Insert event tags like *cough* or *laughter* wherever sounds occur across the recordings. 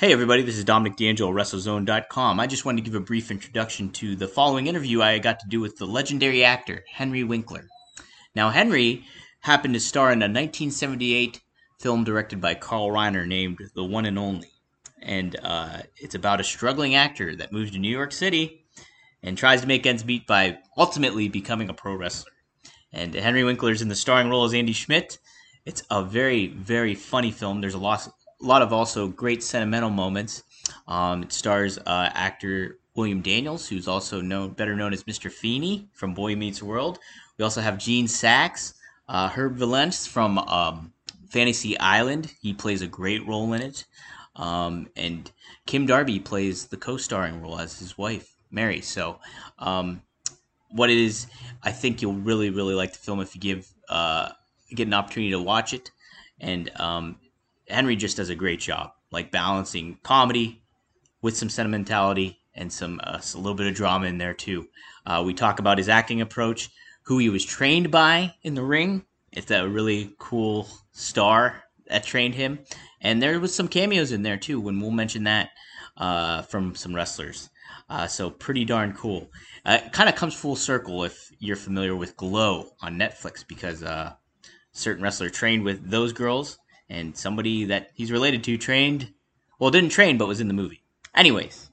Hey everybody, this is Dominic D'Angelo, WrestleZone.com. I just wanted to give a brief introduction to the following interview I got to do with the legendary actor Henry Winkler. Now, Henry happened to star in a 1978 film directed by Carl Reiner named The One and Only. And uh, it's about a struggling actor that moves to New York City and tries to make ends meet by ultimately becoming a pro wrestler. And Henry Winkler's in the starring role as Andy Schmidt. It's a very, very funny film. There's a lot, lot of also great sentimental moments. Um, it stars uh, actor William Daniels, who's also known better known as Mr. Feeney from Boy Meets World. We also have Gene Saks, uh, Hervé Villechaize from um, Fantasy Island. He plays a great role in it. Um, and Kim Darby plays the co-starring role as his wife, Mary. So, um, what it is, I think you'll really, really like the film if you give uh, get an opportunity to watch it. And um, Henry just does a great job, like balancing comedy with some sentimentality and some uh, a little bit of drama in there too. Uh, we talk about his acting approach, who he was trained by in the ring. It's a really cool star that trained him, and there was some cameos in there too. When we'll mention that uh, from some wrestlers. Uh, so pretty darn cool. Uh, it kind of comes full circle if you're familiar with Glow on Netflix because uh, certain wrestler trained with those girls and somebody that he's related to trained, well, didn't train, but was in the movie. Anyways,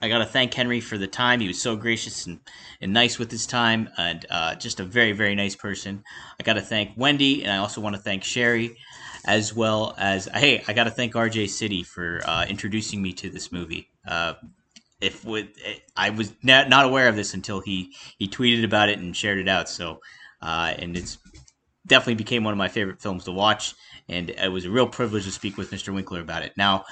I got to thank Henry for the time. He was so gracious and, and nice with his time, and uh, just a very, very nice person. I got to thank Wendy, and I also want to thank Sherry, as well as, hey, I got to thank RJ City for uh, introducing me to this movie. Uh, if with I was not, not aware of this until he he tweeted about it and shared it out. So, uh, and it's definitely became one of my favorite films to watch and it was a real privilege to speak with Mr. Winkler about it. Now,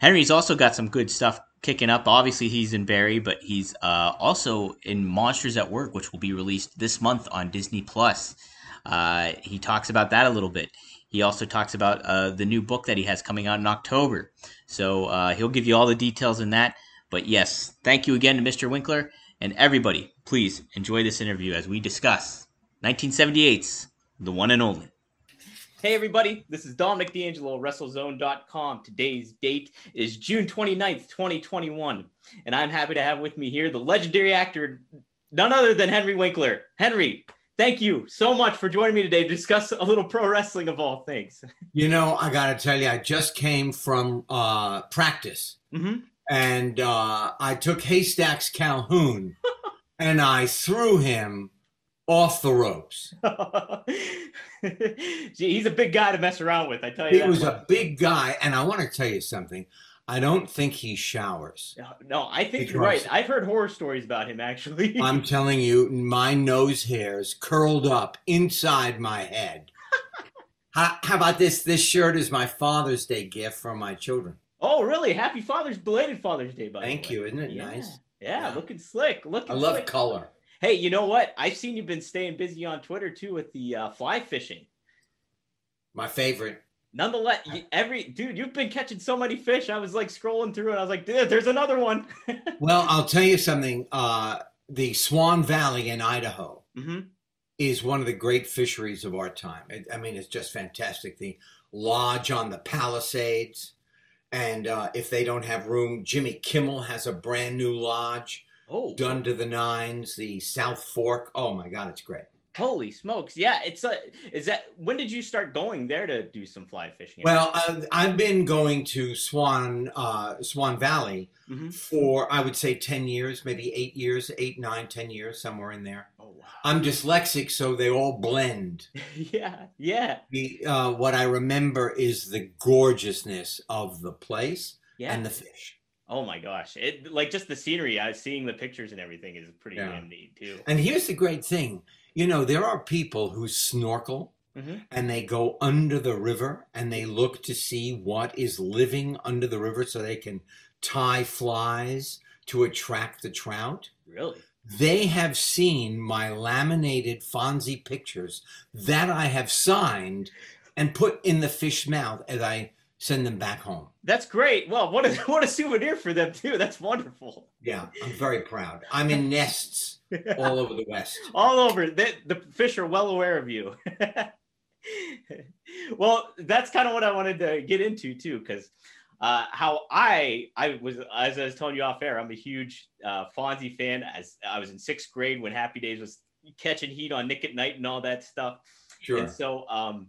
Henry's also got some good stuff kicking up. Obviously, he's in Barry, but he's uh, also in Monsters at Work, which will be released this month on Disney Plus. Uh, he talks about that a little bit. He also talks about uh, the new book that he has coming out in October. So uh, he'll give you all the details in that. But yes, thank you again to Mr. Winkler and everybody. Please enjoy this interview as we discuss 1978's The One and Only. Hey, everybody, this is Dominic D'Angelo, WrestleZone.com. Today's date is June 29th, 2021. And I'm happy to have with me here the legendary actor, none other than Henry Winkler. Henry, thank you so much for joining me today to discuss a little pro wrestling of all things. You know, I got to tell you, I just came from uh, practice. Mm-hmm. And uh, I took Haystacks Calhoun *laughs* and I threw him off the ropes. *laughs* *laughs* Gee, he's a big guy to mess around with. I tell you, he was much. a big guy, and I want to tell you something. I don't think he showers. Uh, no, I think you're right. I've heard horror stories about him. Actually, *laughs* I'm telling you, my nose hairs curled up inside my head. *laughs* how, how about this? This shirt is my Father's Day gift from my children. Oh, really? Happy Father's belated Father's Day, buddy. Thank you. Isn't it yeah. nice? Yeah, yeah, looking slick. Looking. I love slick. color. Hey, you know what? I've seen you've been staying busy on Twitter too with the uh, fly fishing. My favorite. Nonetheless, every dude, you've been catching so many fish. I was like scrolling through, and I was like, dude, there's another one. *laughs* well, I'll tell you something. Uh, the Swan Valley in Idaho mm-hmm. is one of the great fisheries of our time. It, I mean, it's just fantastic. The lodge on the Palisades, and uh, if they don't have room, Jimmy Kimmel has a brand new lodge Oh, done to the nines, the South Fork. Oh my God, it's great. Holy smokes! Yeah, it's a. Is that when did you start going there to do some fly fishing? Well, uh, I've been going to Swan uh, Swan Valley mm-hmm. for I would say ten years, maybe eight years, eight, nine, ten years, somewhere in there. Oh wow! I'm dyslexic, so they all blend. *laughs* yeah, yeah. The, uh, what I remember is the gorgeousness of the place yeah. and the fish. Oh my gosh! It like just the scenery. I seeing the pictures and everything is pretty yeah. damn neat too. And here's the great thing: you know, there are people who snorkel mm-hmm. and they go under the river and they look to see what is living under the river, so they can tie flies to attract the trout. Really? They have seen my laminated Fonzie pictures that I have signed and put in the fish mouth as I send them back home. That's great. Well, what a *laughs* what a souvenir for them too. That's wonderful. Yeah, I'm very proud. I'm in nests *laughs* all over the West. All over. The, the fish are well aware of you. *laughs* well, that's kind of what I wanted to get into too, because uh, how I I was as I was telling you off air, I'm a huge uh, Fonzie fan. As I was in sixth grade when Happy Days was catching heat on Nick at Nite and all that stuff. Sure. And so um,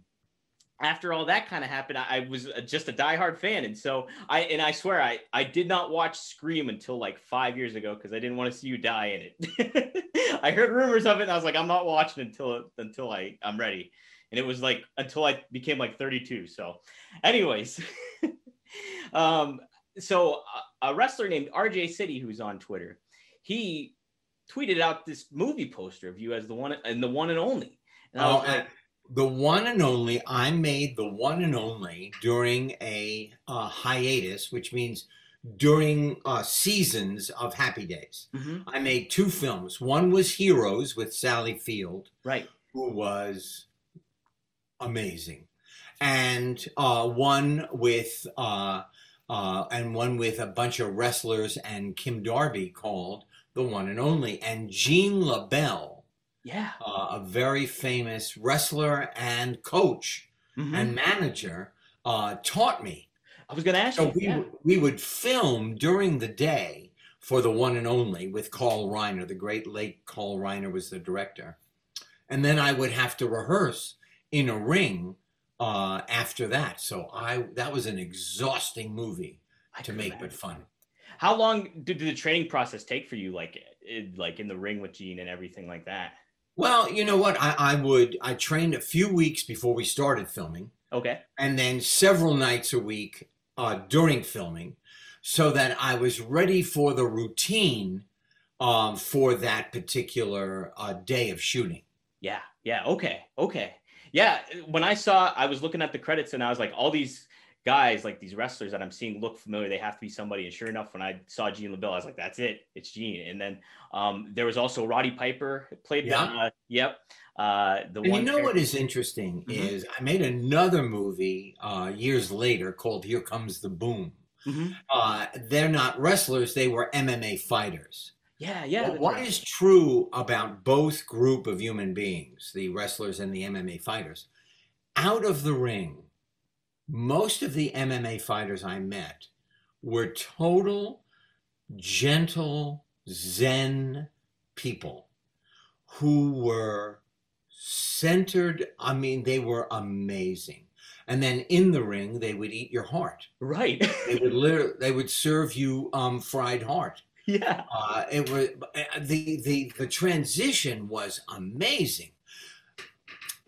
after all that kind of happened, I, I was just a diehard fan, and so I and I swear I I did not watch Scream until like five years ago because I didn't want to see you die in it. *laughs* I heard rumors of it, and I was like, I'm not watching until until I I'm ready. And it was like until I became like 32. So, anyways. *laughs* um, so a, a wrestler named RJ City, who's on Twitter, he tweeted out this movie poster of you as the one and the one and only. And oh, like, the one and only. I made the one and only during a uh, hiatus, which means during uh, seasons of Happy Days. Mm-hmm. I made two films. One was Heroes with Sally Field, right, who was amazing, and uh, one with uh, uh, and one with a bunch of wrestlers and Kim Darby called The One and Only, and Gene LeBell, yeah, uh, a very famous wrestler and coach mm-hmm. and manager, uh, taught me. I was going to ask so you. We, yeah. we would film during the day for The One and Only with Carl Reiner, the great late Carl Reiner was the director, and then I would have to rehearse in a ring uh, after that. So I that was an exhausting movie I to make, imagine. but fun. How long did the training process take for you, like like in the ring with Gene and everything like that? Well, you know what? I, I would I trained a few weeks before we started filming. Okay. And then several nights a week uh, during filming, so that I was ready for the routine um, for that particular uh, day of shooting. Yeah. Yeah. Okay. Okay yeah, when I saw, I was looking at the credits and I was like, all these guys, like these wrestlers that I'm seeing look familiar. They have to be somebody. And sure enough, when I saw Gene LeBell, I was like, that's it. It's Gene. And then um, there was also Roddy Piper played. Yeah. Uh, yep. Uh, the and one you know character. what is interesting mm-hmm. is I made another movie uh, years later called Here Comes the Boom. Mm-hmm. Uh, they're not wrestlers; they were MMA fighters. Yeah, yeah. Well, what right. is true about both group of human beings, the wrestlers and the MMA fighters? Out of the ring, most of the MMA fighters I met were total, gentle, zen people who were centered. I mean, they were amazing. And then in the ring, they would eat your heart. Right. *laughs* they would literally, they would serve you um, fried heart. Yeah. Uh, it was uh, the the the transition was amazing.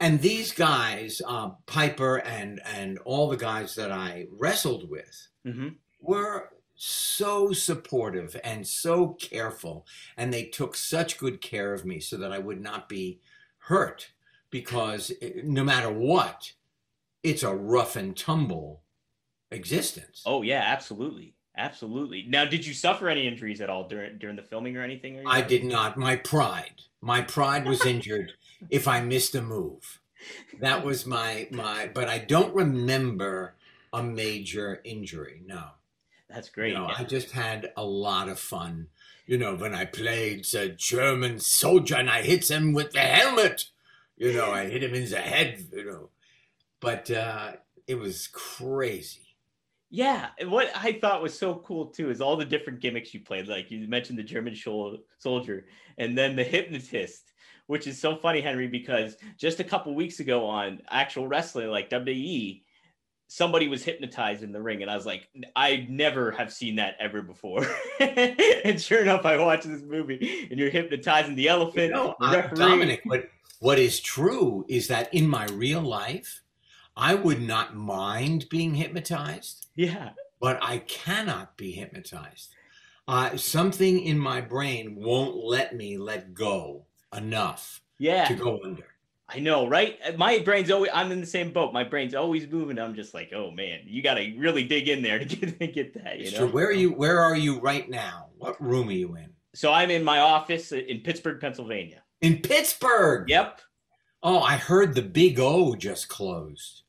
And these guys, uh, Piper and and all the guys that I wrestled with, mm-hmm. were so supportive and so careful, and they took such good care of me so that I would not be hurt because it, eh, no matter what, it's a rough and tumble existence. Oh yeah, absolutely. Absolutely. Now, did you suffer any injuries at all during during the filming or anything? Or I did not. My pride, my pride was *laughs* injured if I missed a move. That *laughs* was my my. But I don't remember a major injury. No. That's great. No, yeah. I just had a lot of fun. You know, when I played a German soldier and I hit him with the helmet. You know, I hit him in the head. You know, but uh, it was crazy. Yeah, what I thought was so cool too is all the different gimmicks you played. Like you mentioned the German soldier, and then the hypnotist, which is so funny, Henry, because just a couple weeks ago on actual wrestling, like WWE, somebody was hypnotized in the ring, and I was like, I never have seen that ever before. *laughs* and sure enough, I watched this movie, and you're hypnotizing the elephant. You know, uh, Dominic, what what is true is that in my real life I would not mind being hypnotized. Yeah. But I cannot be hypnotized. Uh, something in my brain won't let me let go enough yeah. to go under. I know, right? My brain's always, I'm in the same boat. My brain's always moving. I'm just like, oh man, you got to really dig in there to *laughs* get, to get that, you know? Where are you, where are you right now? What room are you in? So I'm in my office in Pittsburgh, Pennsylvania. In Pittsburgh? Yep. Oh, I heard the Big O just closed.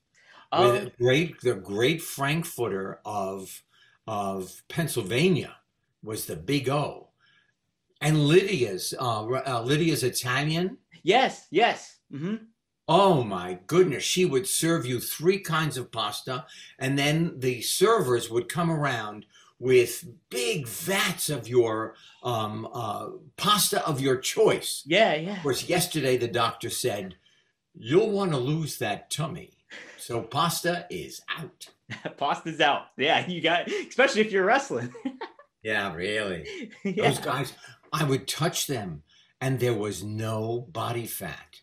Um, with great the great Frankfurter of of Pennsylvania was the Big O, and Lidia's uh, uh, Lidia's Italian. Yes, yes. Mm-hmm. Oh my goodness. She would serve you three kinds of pasta, and then the servers would come around with big vats of your um, uh, pasta of your choice. Yeah, yeah. Of course, yesterday the doctor said, You'll want to lose that tummy. So pasta is out. *laughs* Pasta's out. Yeah, you got, especially if you're wrestling. *laughs* yeah, really. Yeah. Those guys, I would touch them and there was no body fat.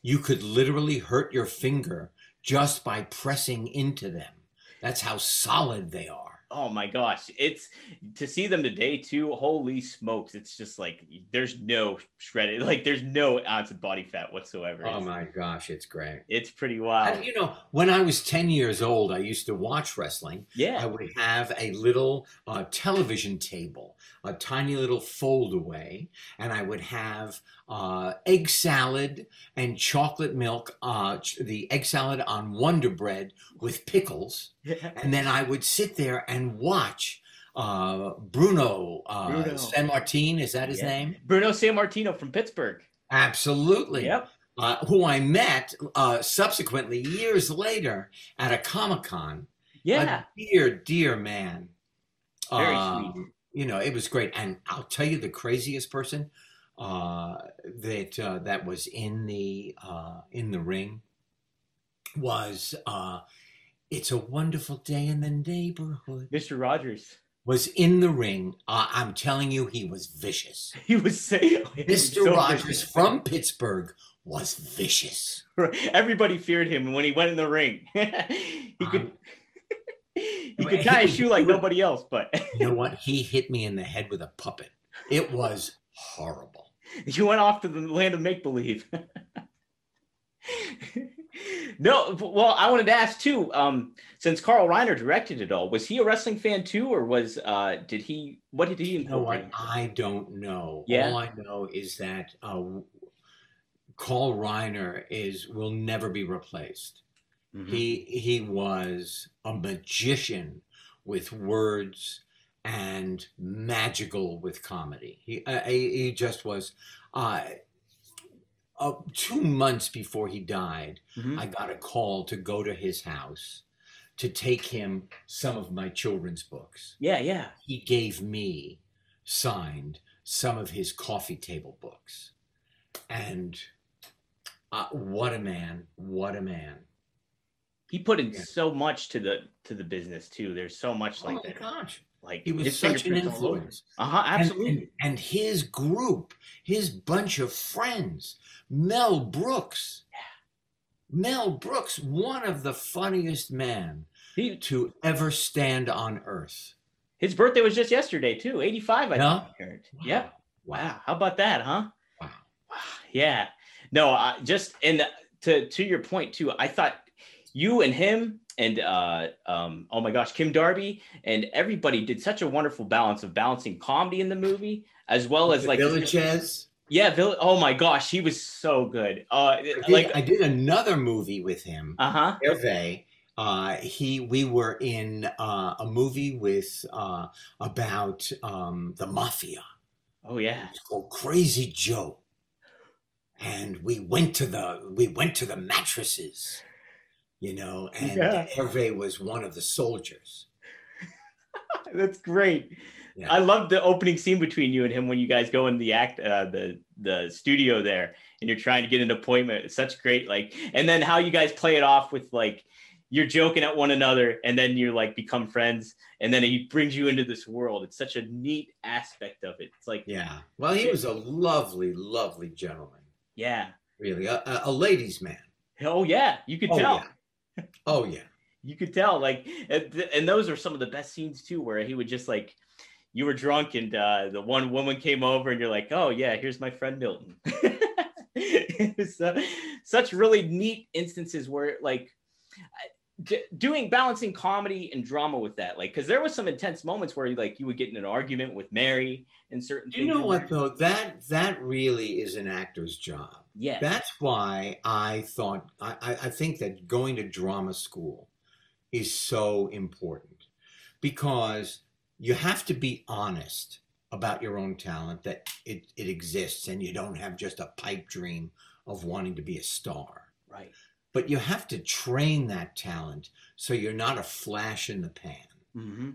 You could literally hurt your finger just by pressing into them. That's how solid they are oh my gosh, it's to see them today too. Holy smokes! It's just like there's no shredded, like there's no ounce of body fat whatsoever. Oh my gosh, it's great. It's pretty wild. You know, when I was ten years old, I used to watch wrestling. Yeah, I would have a little uh, television table, a tiny little fold away, and I would have uh, egg salad and chocolate milk, uh, the egg salad on Wonder Bread with pickles. and then I would sit there and watch uh, Bruno, uh, Bruno. Sammartino. Is that his yeah. name? Bruno Sammartino from Pittsburgh. Absolutely. Yep. Uh, who I met uh, subsequently years later at a Comic Con. Yeah. A dear, dear man. Very uh, sweet. You know, it was great. And I'll tell you the craziest person uh, that uh, that was in the uh, in the ring was uh, "It's a Wonderful Day in the Neighborhood." Mr. Rogers was in the ring. Uh, I'm telling you, he was vicious. *laughs* He was saying, Mr. So Rogers vicious. from Pittsburgh was vicious. Everybody feared him when he went in the ring. *laughs* he um, could. He could tie a shoe like nobody else, but *laughs* you know what? He hit me in the head with a puppet. It was horrible. You went off to the land of make believe. no, well, I wanted to ask too. Um, since Carl Reiner directed it all, was he a wrestling fan too, or was uh, did he? What did he? You know what? I don't know. Yeah. All I know is that uh, Carl Reiner is will never be replaced. Mm-hmm. He he was a magician with words and magical with comedy. He uh, he just was. Uh, uh, two months before he died, mm-hmm. I got a call to go to his house to take him some of my children's books. Yeah, yeah. He gave me signed some of his coffee table books, and uh, what a man! What a man! He put in yeah. so much to the to the business too. There's so much like oh my that. gosh! Like he was such an influence. Uh huh. Absolutely. And, and, and, his group, his bunch of friends, Mel Brooks. Yeah. Mel Brooks, one of the funniest men he, to ever stand on earth. His birthday was just yesterday too. Eighty five. I yeah? think. Wow. Yep. Wow. wow. How about that, huh? Wow. wow. Yeah. No, I just and to to your point too. I thought you and him and uh, um, oh my gosh, Kim Darby and everybody did such a wonderful balance of balancing comedy in the movie as well as like Villechaize. Yeah, Vill- oh my gosh, he was so good. Uh, I did, like I did another movie with him. Uh huh. Hervé. Uh, he we were in uh, a movie with uh, about um, the mafia. Oh yeah, it's called Crazy Joe. And we went to the we went to the mattresses you know, *laughs* and yeah. Hervé was one of the soldiers. *laughs* That's great. Yeah. I love the opening scene between you and him when you guys go in the act, uh, the the studio there, and you're trying to get an appointment. It's such great, like, and then how you guys play it off with like you're joking at one another, and then you're like become friends, and then he brings you into this world. It's such a neat aspect of it. It's like, yeah. Well, he was a lovely, lovely gentleman. Yeah. Really, a, a ladies' man. Oh yeah, you could oh, tell. Yeah. Oh yeah. You could tell, like, and those are some of the best scenes too, where he would just like, you were drunk and uh, the one woman came over and you're like, oh yeah, here's my friend Milton. *laughs* it's uh, such really neat instances where like doing balancing comedy and drama with that like because there was some intense moments where like you would get in an argument with mary and certain you know what though that that really is an actor's job yeah that's why i thought i i think that going to drama school is so important because you have to be honest about your own talent that it, it exists and you don't have just a pipe dream of wanting to be a star Right. But you have to train that talent so you're not a flash in the pan. Mm-hmm.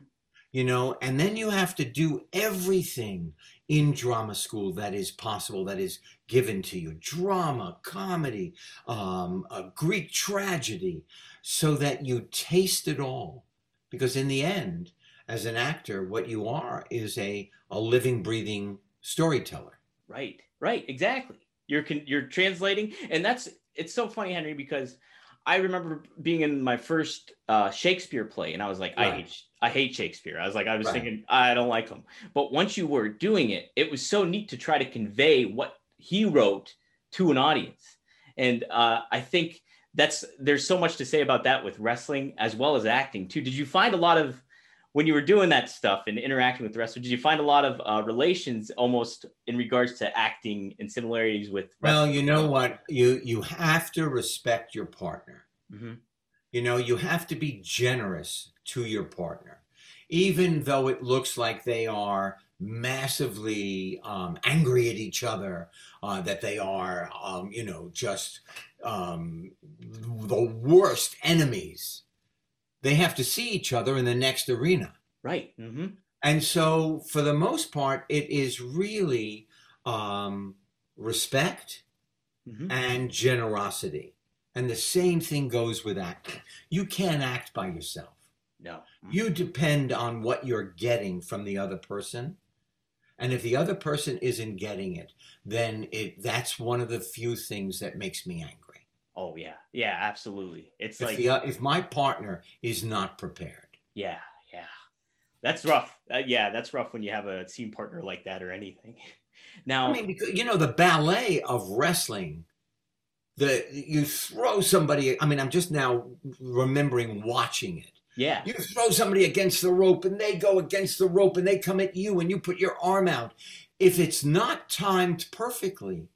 You know, and then you have to do everything in drama school that is possible, that is given to you drama, comedy, um, Greek tragedy, so that you taste it all. Because in the end, as an actor, what you are is a, a living, breathing storyteller. Right, right, exactly. You're you're translating, and that's it's so funny, Henry, because I remember being in my first uh, Shakespeare play, and I was like, right. I hate I hate Shakespeare. I was like, I was right. thinking, I don't like him. But once you were doing it, it was so neat to try to convey what he wrote to an audience, and uh, I think that's there's so much to say about that with wrestling as well as acting too. Did you find a lot of when you were doing that stuff and interacting with the wrestlers, did you find a lot of uh, relations almost in regards to acting and similarities with? Well, you know what, you you have to respect your partner. Mm-hmm. You know, you have to be generous to your partner, even though it looks like they are massively um, angry at each other, uh, that they are, um, you know, just um, the worst enemies they have to see each other in the next arena. Right. Mm-hmm. And so, for the most part, it is really um, respect mm-hmm. and generosity. And the same thing goes with acting. You can't act by yourself. No. Mm-hmm. You depend on what you're getting from the other person. And if the other person isn't getting it, then it that's one of the few things that makes me angry. Oh yeah, yeah, absolutely. It's if like the, uh, if my partner is not prepared. Yeah, yeah, that's rough. Uh, yeah, that's rough when you have a team partner like that or anything. *laughs* Now, I mean, because, you know, the ballet of wrestling, the you throw somebody. I mean, I'm just now remembering watching it. Yeah, you throw somebody against the rope, and they go against the rope, and they come at you, and you put your arm out. If it's not timed perfectly,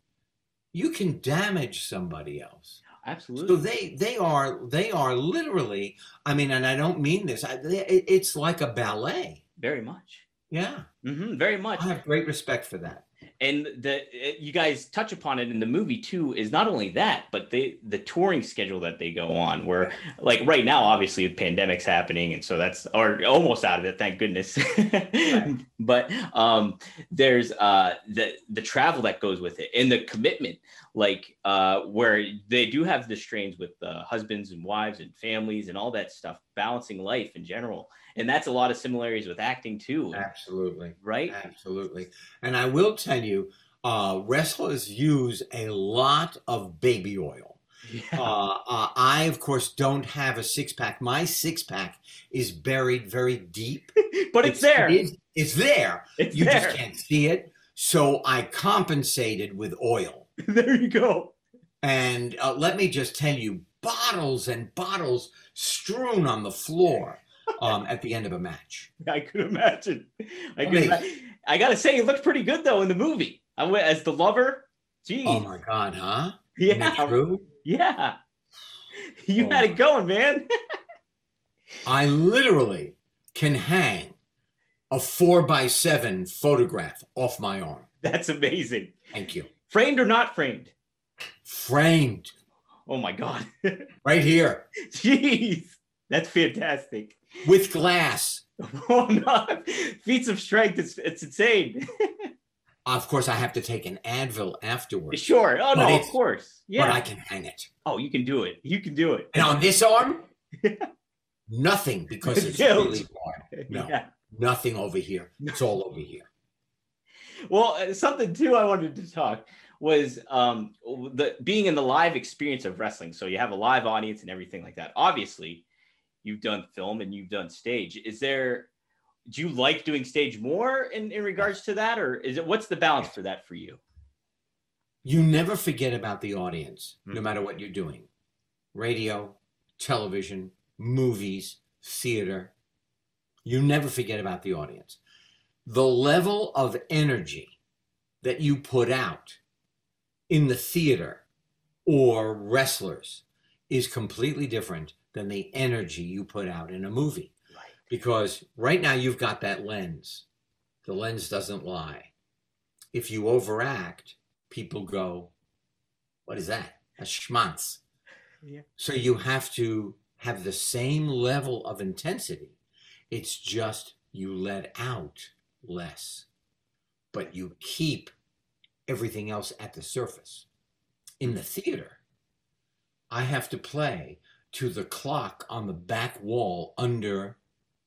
you can damage somebody else. Absolutely. So they they are they are literally. I mean, and I don't mean this. I, they, it's like a ballet. Very much. Yeah. Mm-hmm, very much. I have great respect for that and the you guys touch upon it in the movie too is not only that but the the touring schedule that they go on where like right now obviously the pandemic's happening and so that's or almost out of it thank goodness right. *laughs* but um there's uh the the travel that goes with it and the commitment like uh where they do have the strains with uh, husbands and wives and families and all that stuff balancing life in general and that's a lot of similarities with acting too. Absolutely. Right? Absolutely. And I will tell you, uh, wrestlers use a lot of baby oil. Yeah. Uh, uh, I, of course, don't have a six pack. My six pack is buried very deep, *laughs* but it's, it's there. It is, it's there. It's you there. just can't see it. So I compensated with oil. *laughs* there you go. And uh, let me just tell you, bottles and bottles strewn on the floor um, at the end of a match. *laughs* I could imagine. I could. I gotta say, it looked pretty good though in the movie. I went as the lover. Jeez. Oh my god, huh? Yeah. True? Yeah. *laughs* You oh had it going, man. *laughs* I literally can hang a four by seven photograph off my arm. That's amazing. Thank you. Framed or not framed? Framed. Oh my god. right here. Jeez. That's fantastic with glass. *laughs* Oh no! Feats of strength. It's it's insane. *laughs* of course, I have to take an Advil afterwards. Sure. Oh no, of course. Yeah. But I can hang it. Oh, you can do it. You can do it. And on this arm, *laughs* nothing because it's really hard. No, yeah. nothing over here. It's all over here. Well, uh, something too I wanted to talk was um the being in the live experience of wrestling. So you have a live audience and everything like that. Obviously, you've done film and you've done stage. Is there do you like doing stage more in, in regards to that or is it what's the balance for that for you? You never forget about the audience, mm-hmm. no matter what you're doing. Radio, television, movies, theater. You never forget about the audience. The level of energy that you put out in the theater or wrestlers is completely different than the energy you put out in a movie. Right. Because right now you've got that lens. The lens doesn't lie. If you overact, people go, What is that? A schmanz. Yeah. So you have to have the same level of intensity. It's just you let out less, but you keep everything else at the surface. In the theater, I have to play to the clock on the back wall under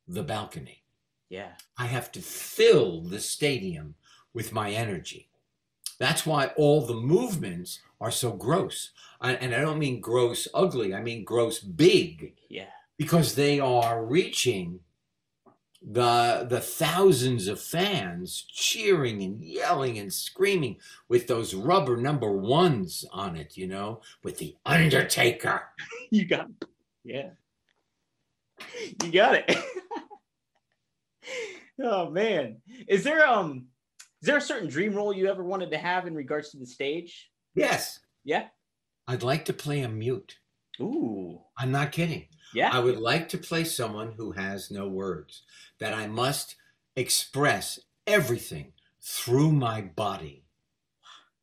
the balcony. Yeah. I have to fill the stadium with my energy. That's why all the movements are so gross. and I don't mean gross ugly, I mean gross big. Yeah. Because they are reaching the the thousands of fans cheering and yelling and screaming with those rubber number ones on it, you know, with the Undertaker. *laughs* you got yeah. You got it. *laughs* oh man. Is there um is there a certain dream role you ever wanted to have in regards to the stage? Yes. Yeah. I'd like to play a mute. Ooh. I'm not kidding. Yeah. I would like to play someone who has no words, that I must express everything through my body,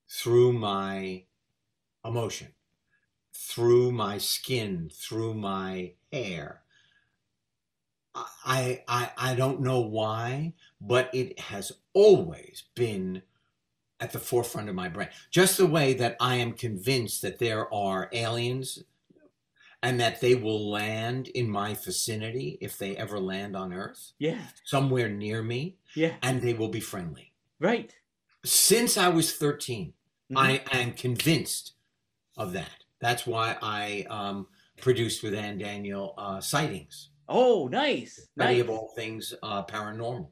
through my emotion, through my skin, through my hair. I, I, I don't know why, but it has always been at the forefront of my brain. Just the way that I am convinced that there are aliens and that they will land in my vicinity if they ever land on Earth. Yeah. Somewhere near me. Yeah. And they will be friendly. Right. Since I was 13, mm-hmm. I am convinced of that. That's why I um, produced with Ann Daniel uh, sightings. Oh, nice. Study nice. of all things uh, paranormal.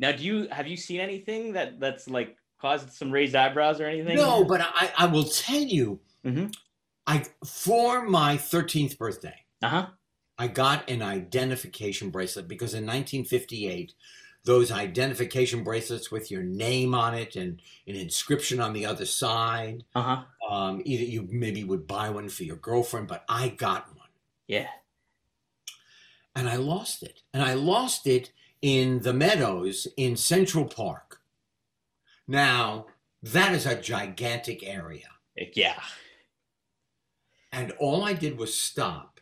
Now, do you have you seen anything that that's like caused some raised eyebrows or anything? No, but I, I will tell you, mm-hmm. I for my 13th birthday, uh-huh. I got an identification bracelet because in 1958, those identification bracelets with your name on it and an inscription on the other side. Uh-huh. Um, either you maybe would buy one for your girlfriend, but I got one. Yeah. And I lost it. And I lost it in the meadows in Central Park. Now, that is a gigantic area. Yeah. And all I did was stop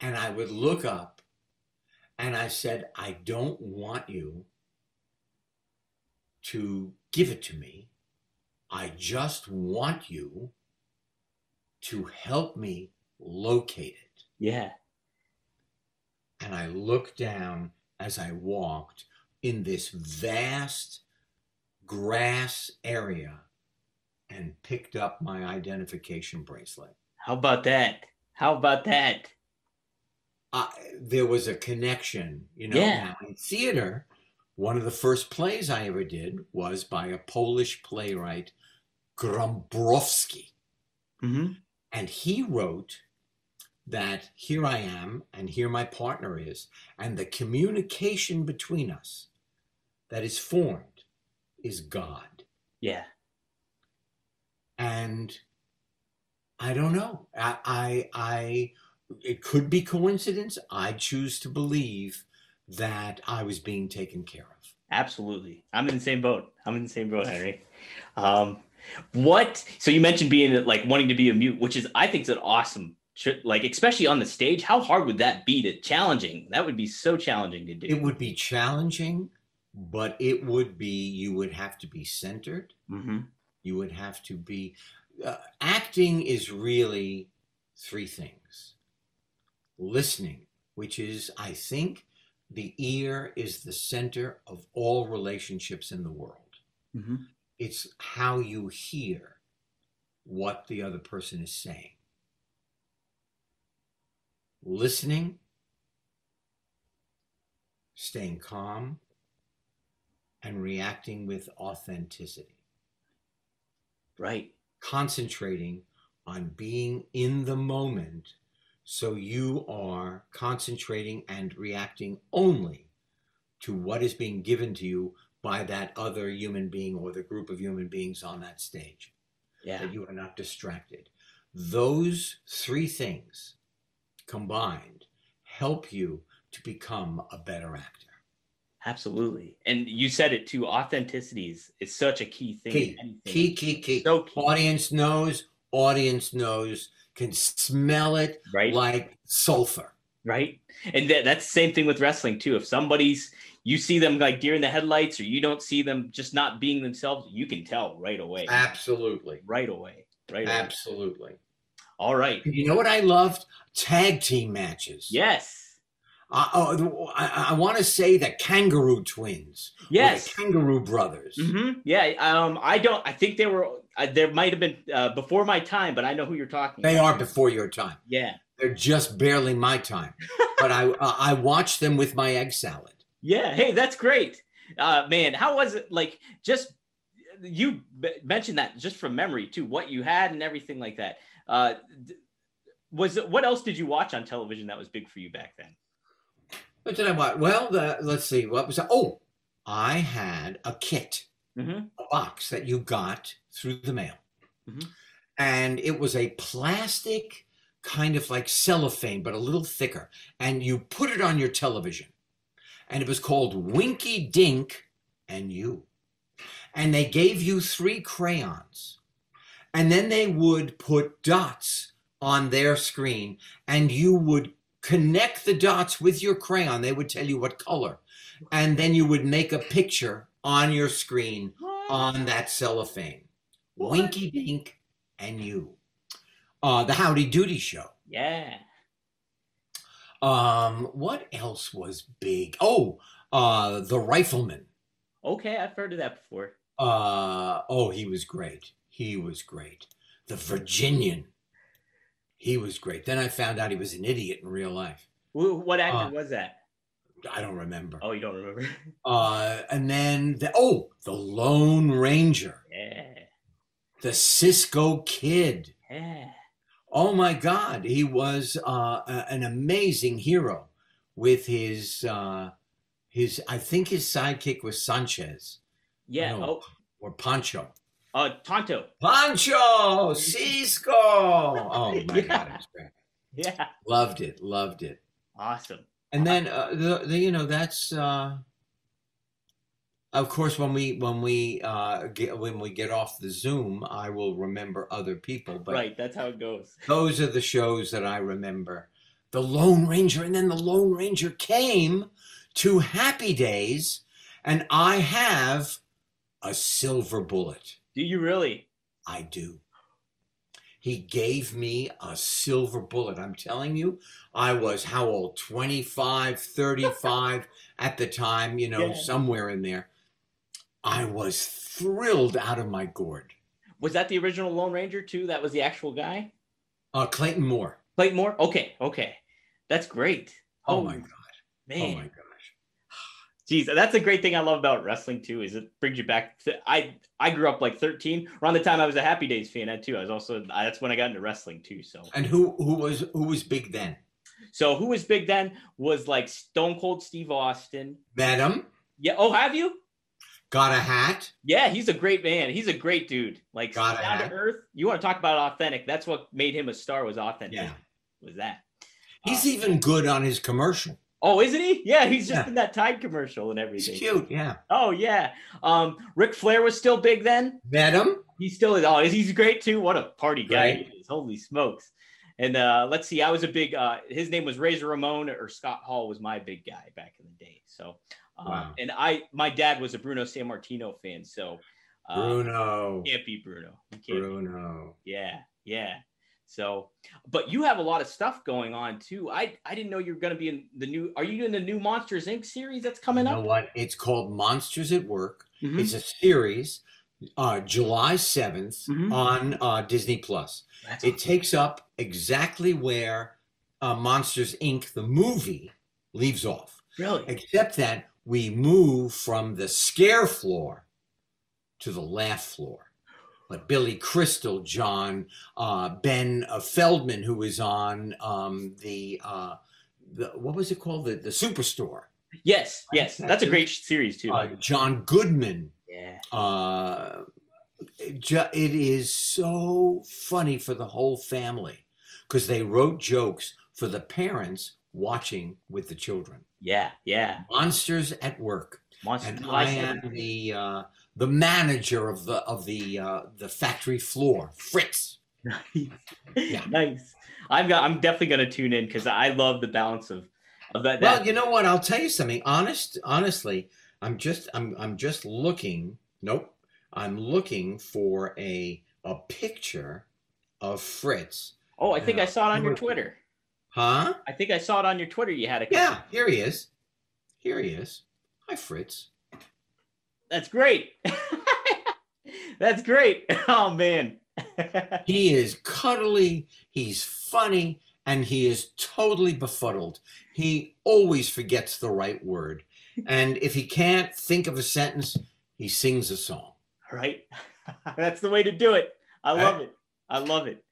and I would look up and I said, I don't want you to give it to me. I just want you to help me locate it. Yeah. And I looked down as I walked in this vast grass area and picked up my identification bracelet. How about that? How about that? Uh, there was a connection, you know. Yeah. In theater, one of the first plays I ever did was by a Polish playwright, Grombrowski. Mm-hmm. And he wrote that here I am and here my partner is, and the communication between us that is formed is God. Yeah. And I don't know. I, I, I, it could be coincidence. I choose to believe that I was being taken care of. Absolutely. I'm in the same boat. I'm in the same boat, Henry. Um, what, so you mentioned being like wanting to be a mute, which is, I think is an awesome like especially on the stage how hard would that be to challenging that would be so challenging to do it would be challenging but it would be you would have to be centered mm-hmm. you would have to be uh, acting is really three things listening which is i think the ear is the center of all relationships in the world mm-hmm. it's how you hear what the other person is saying listening, staying calm, and reacting with authenticity. Right. Concentrating on being in the moment so you are concentrating and reacting only to what is being given to you by that other human being or the group of human beings on that stage. Yeah. That you are not distracted. Those three things combined help you to become a better actor. Absolutely. And you said it too. Authenticity is, is such a key thing. Key, key, key, key. So key. Audience knows, audience knows can smell it right. like sulfur. Right. And that, that's the same thing with wrestling too. If somebody's you see them like deer in the headlights or you don't see them just not being themselves, you can tell right away. Absolutely. Right away. Right. Absolutely. Away. All right. You know what I loved? Tag team matches. Yes. Uh, oh, I, I want to say the Kangaroo Twins. Yes, Kangaroo Brothers. Mm-hmm. Yeah, um, I don't. I think they were. Uh, there might have been uh, before my time, but I know who you're talking. They about. are before your time. Yeah, they're just barely my time. *laughs* but I uh, I watched them with my egg salad. Yeah. Hey, that's great, uh, man. How was it? Like, just you mentioned that just from memory too, what you had and everything like that. Uh, was what else did you watch on television that was big for you back then? What did I watch? Well, the, let's see. What was that? Oh, I had a kit, mm-hmm. a box that you got through the mail. Mm-hmm. And it was a plastic kind of like cellophane, but a little thicker. And you put it on your television. And it was called Winky Dink and You. And they gave you three crayons. And then they would put dots on their screen, and you would connect the dots with your crayon. They would tell you what color. And then you would make a picture on your screen on that cellophane. What? Winky Dink and you. Uh, the Howdy Doody Show. Yeah. Um, what else was big? Oh, uh, the Rifleman. Okay, I've heard of that before. Uh, oh, he was great. He was great. The Virginian. He was great. Then I found out he was an idiot in real life. What actor uh, was that? I don't remember. Oh, you don't remember? *laughs* uh, and then the, oh, the Lone Ranger. Yeah. The Cisco Kid. Yeah. Oh my God, he was uh, a, an amazing hero with his uh, his. I think his sidekick was Sanchez. Yeah. Oh. Or Pancho. Uh, Tonto. Pancho, Cisco. Oh my *laughs* yeah. God. Yeah. Loved it. Loved it. Awesome. And then uh, the, the you know that's uh, of course when we when we uh, get when we get off the Zoom, I will remember other people. But right, that's how it goes. Those are the shows that I remember. The Lone Ranger, and then the Lone Ranger came to Happy Days, and I have a silver bullet. Do you really? I do. He gave me a silver bullet. I'm telling you, I was how old? 25, 35 *laughs* at the time, you know, yeah. somewhere in there. I was thrilled out of my gourd. Was that the original Lone Ranger too? That was the actual guy? Uh, Clayton Moore. Clayton Moore? Okay, okay. That's great. Oh, oh my God. Man. Oh my God. Geez, that's a great thing I love about wrestling too. Is it brings you back to I I grew up like 13 around the time I was a Happy Days fan too. I was also that's when I got into wrestling too. So and who who was who was big then? So who was big then was like Stone Cold Steve Austin. Met him. Yeah. Oh, have you? Got a hat. Yeah, he's a great man. He's a great dude. Like Got down to earth. You want to talk about authentic? That's what made him a star. Was authentic. Yeah. Was that? He's uh, even good on his commercial. Oh, isn't he? Yeah, he's just yeah. in that Tide commercial and everything. He's cute, yeah. Oh yeah. Um, Ric Flair was still big then. Met him. He still is. Oh, he's great too. What a party guy right. he is! Holy smokes! And uh, let's see, I was a big. Uh, his name was Razor Ramon, or Scott Hall was my big guy back in the day. So, um, wow. and I, my dad was a Bruno Sammartino fan. So, uh, Bruno can't be Bruno. Bruno. Be. Yeah, yeah. So, but you have a lot of stuff going on too. I I didn't know you were going to be in the new. Are you in the new Monsters Inc. series that's coming you know up? What it's called, Monsters at Work. Mm-hmm. It's a series, uh, July 7th mm-hmm. on uh, Disney Plus. That's it awesome. takes up exactly where uh, Monsters Inc. the movie leaves off. Really, except that we move from the scare floor to the laugh floor but Billy Crystal, John, uh, Ben uh, Feldman, who was on um, the, uh, the what was it called the the Superstore. Yes, yes, that's, a great series too. Uh, John Goodman. Yeah. Uh, it, it is so funny for the whole family because they wrote jokes for the parents watching with the children. Yeah, yeah. Monsters at work. Monsters. And I am the uh, the manager of the of the uh, the factory floor, Fritz. Nice. Yeah. Nice. I'm I'm definitely gonna tune in because I love the balance of of that. Well, you know what? I'll tell you something. Honest, honestly, I'm just I'm I'm just looking. Nope. I'm looking for a a picture of Fritz. Oh, I think uh, I saw it on your Twitter. Huh? I think I saw it on your Twitter. You had a yeah. Here he is. Here he is. Hi, Fritz. That's great. *laughs* That's great. *laughs* Oh man. *laughs* he is cuddly. He's funny, and he is totally befuddled. He always forgets the right word, and if he can't think of a sentence, he sings a song. Right. That's the way to do it. I love it. I love it.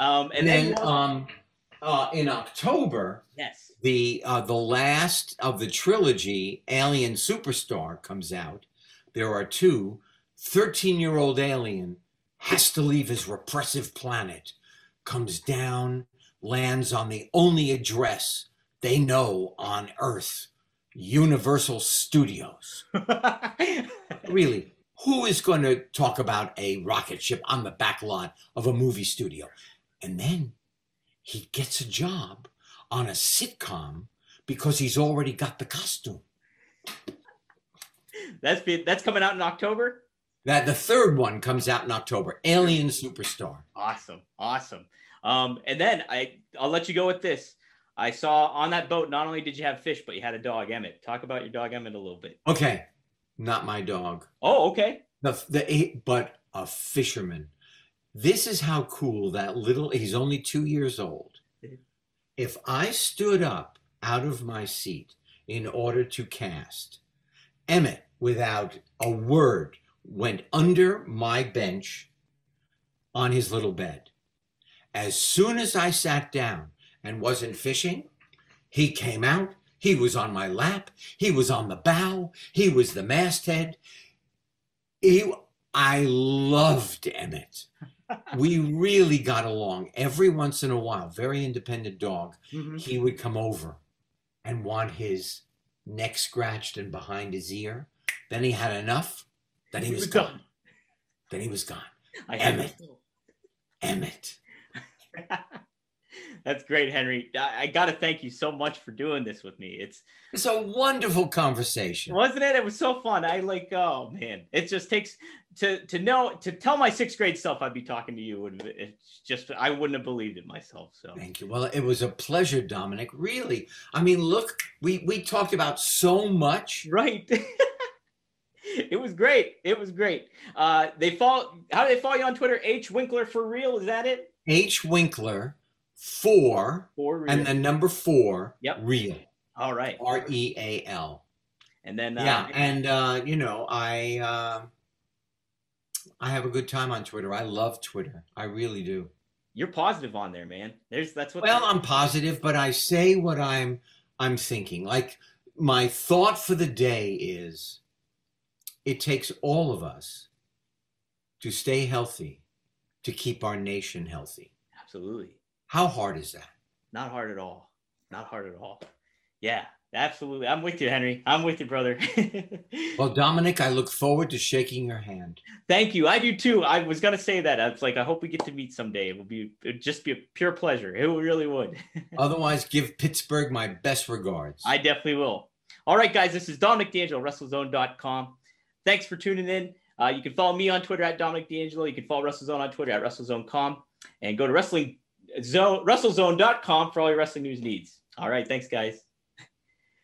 Um, and, and then, um, uh, in October, yes, the uh, the last of the trilogy, Alien Superstar, comes out. There are two. 13 year old alien has to leave his repressive planet, comes down, lands on the only address they know on Earth Universal Studios. *laughs* really, who is going to talk about a rocket ship on the back lot of a movie studio? And then he gets a job on a sitcom because he's already got the costume. That's that's coming out in October. That the third one comes out in October. Alien Superstar. Awesome, awesome. Um, and then I I'll let you go with this. I saw on that boat. Not only did you have fish, but you had a dog, Emmett. Talk about your dog, Emmett, a little bit. Okay, not my dog. Oh, okay. The the but a fisherman. This is how cool that little. He's only two years old. If I stood up out of my seat in order to cast, Emmett, without a word, went under my bench on his little bed. As soon as I sat down and wasn't fishing, he came out. He was on my lap. He was on the bow. He was the masthead. He, I loved Emmett. We really got along. Every once in a while, very independent dog, mm-hmm. he would come over and want his neck scratched and behind his ear. Then he had enough. Then he, he was, was gone. gone. Then he was gone. I Emmett. Emmett. *laughs* That's great, Henry. I, I got to thank you so much for doing this with me. It's it's a wonderful conversation, wasn't it? It was so fun. I like, oh man, it just takes to to know to tell my sixth grade self I'd be talking to you. And it's just I wouldn't have believed it myself. So thank you. Well, it was a pleasure, Dominic. Really, I mean, look, we we talked about so much, right? *laughs* it was great. It was great. Uh, they follow. How do they follow you on Twitter? H Winkler for real. Is that it? H Winkler four, four and the number four. Yep. Real. All right. R E A L. And then uh, yeah, and uh, you know I uh, I have a good time on Twitter. I love Twitter. I really do. You're positive on there, man. There's that's what. Well, I'm positive, but I say what I'm I'm thinking. Like my thought for the day is it takes all of us to stay healthy to keep our nation healthy. Absolutely. How hard is that? Not hard at all. Not hard at all. Yeah, absolutely. I'm with you, Henry. I'm with you, brother. *laughs* well, Dominic, I look forward to shaking your hand. Thank you. I do too. I was gonna say that. I was like, I hope we get to meet someday. It will be it'd just be a pure pleasure. It really would. *laughs* Otherwise, give Pittsburgh my best regards. I definitely will. All right, guys. This is Dominic D'Angelo, WrestleZone.com. Thanks for tuning in. Uh, you can follow me on Twitter at Dominic D'Angelo. You can follow WrestleZone on Twitter at WrestleZone.com and go to Wrestling Zone, WrestleZone.com for all your wrestling news needs. All right. Thanks, guys.